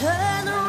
turn around.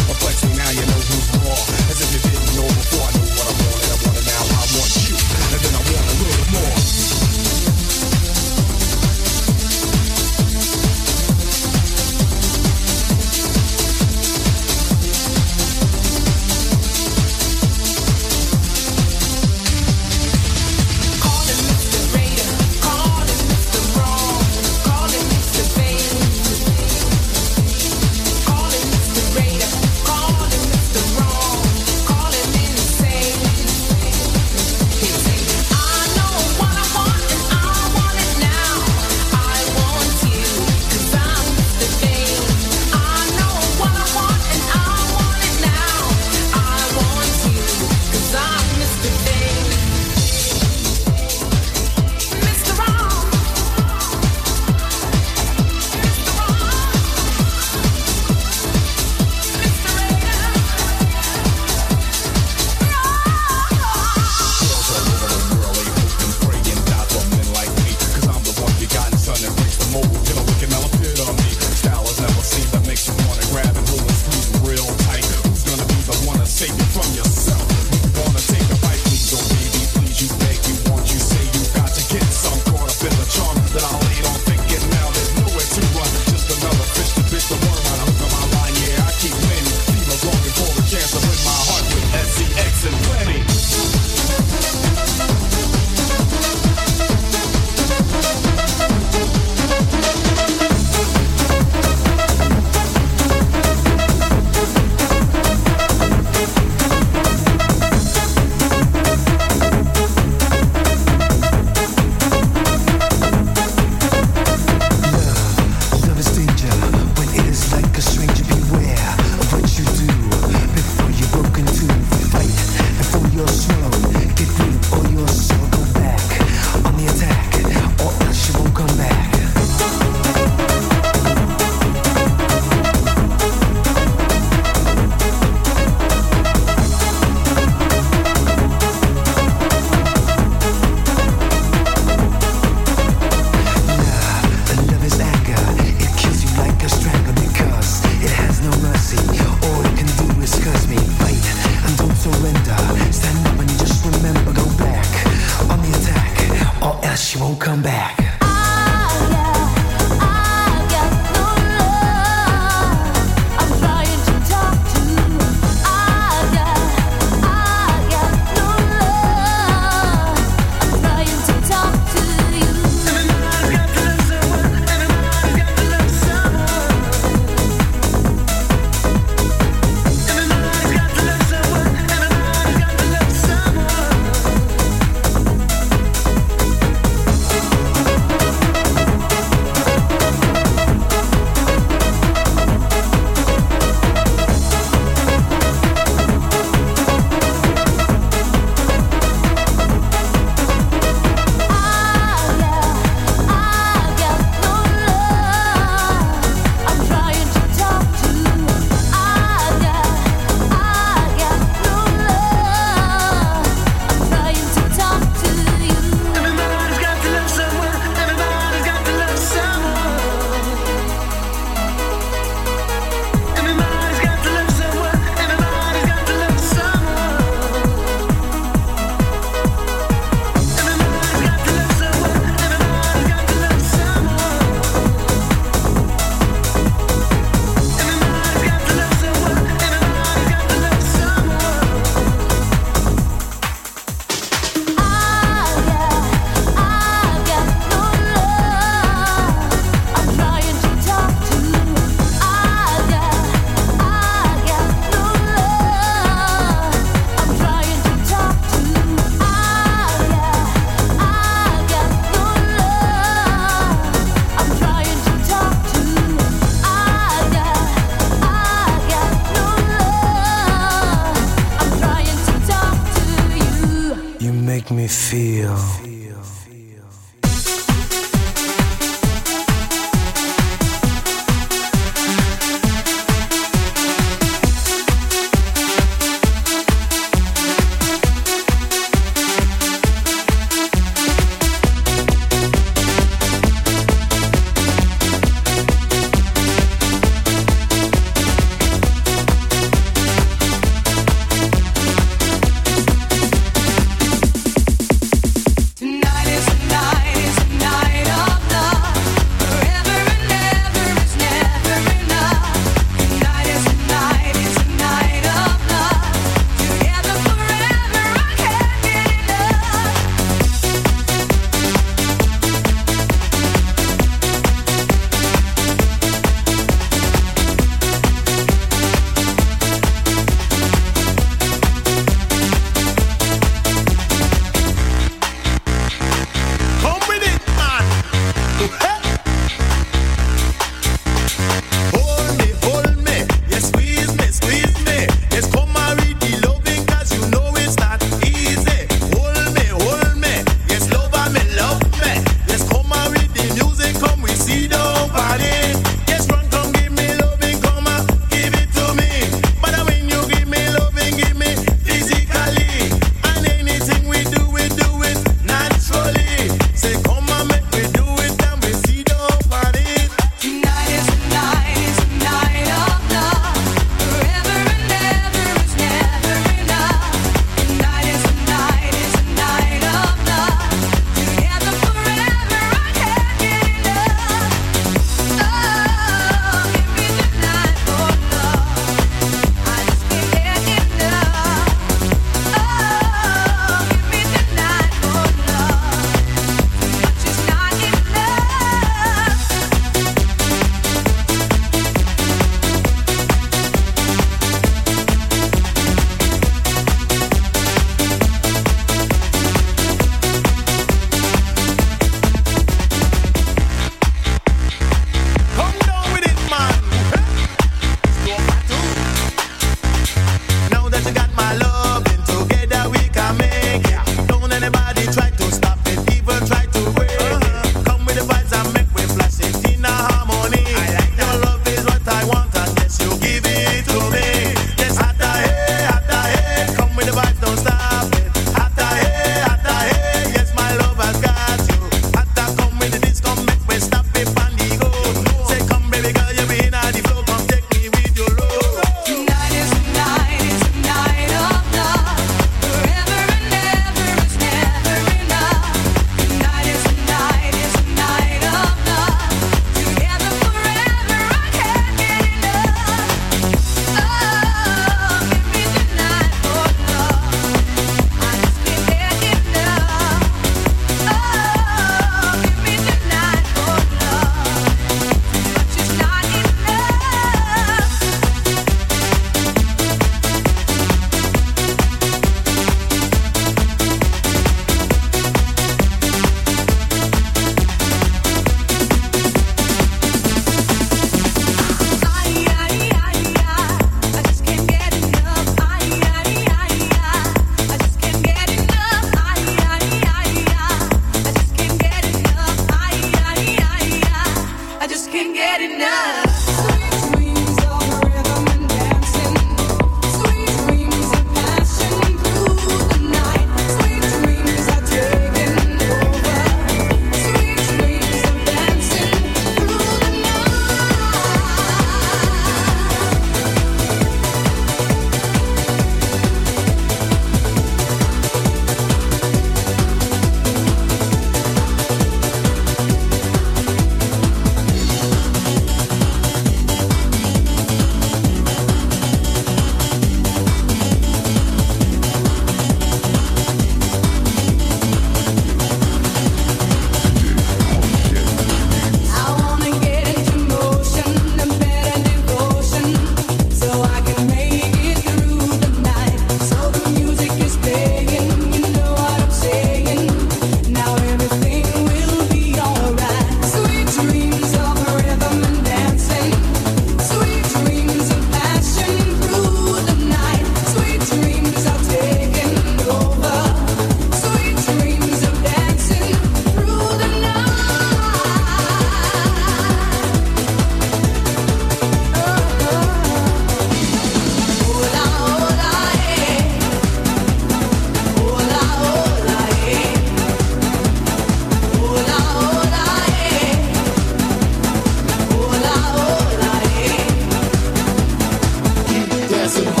dancing.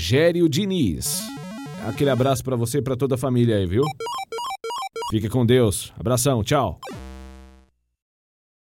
Rogério Diniz. Aquele abraço pra você e pra toda a família aí, viu? Fique com Deus. Abração, tchau.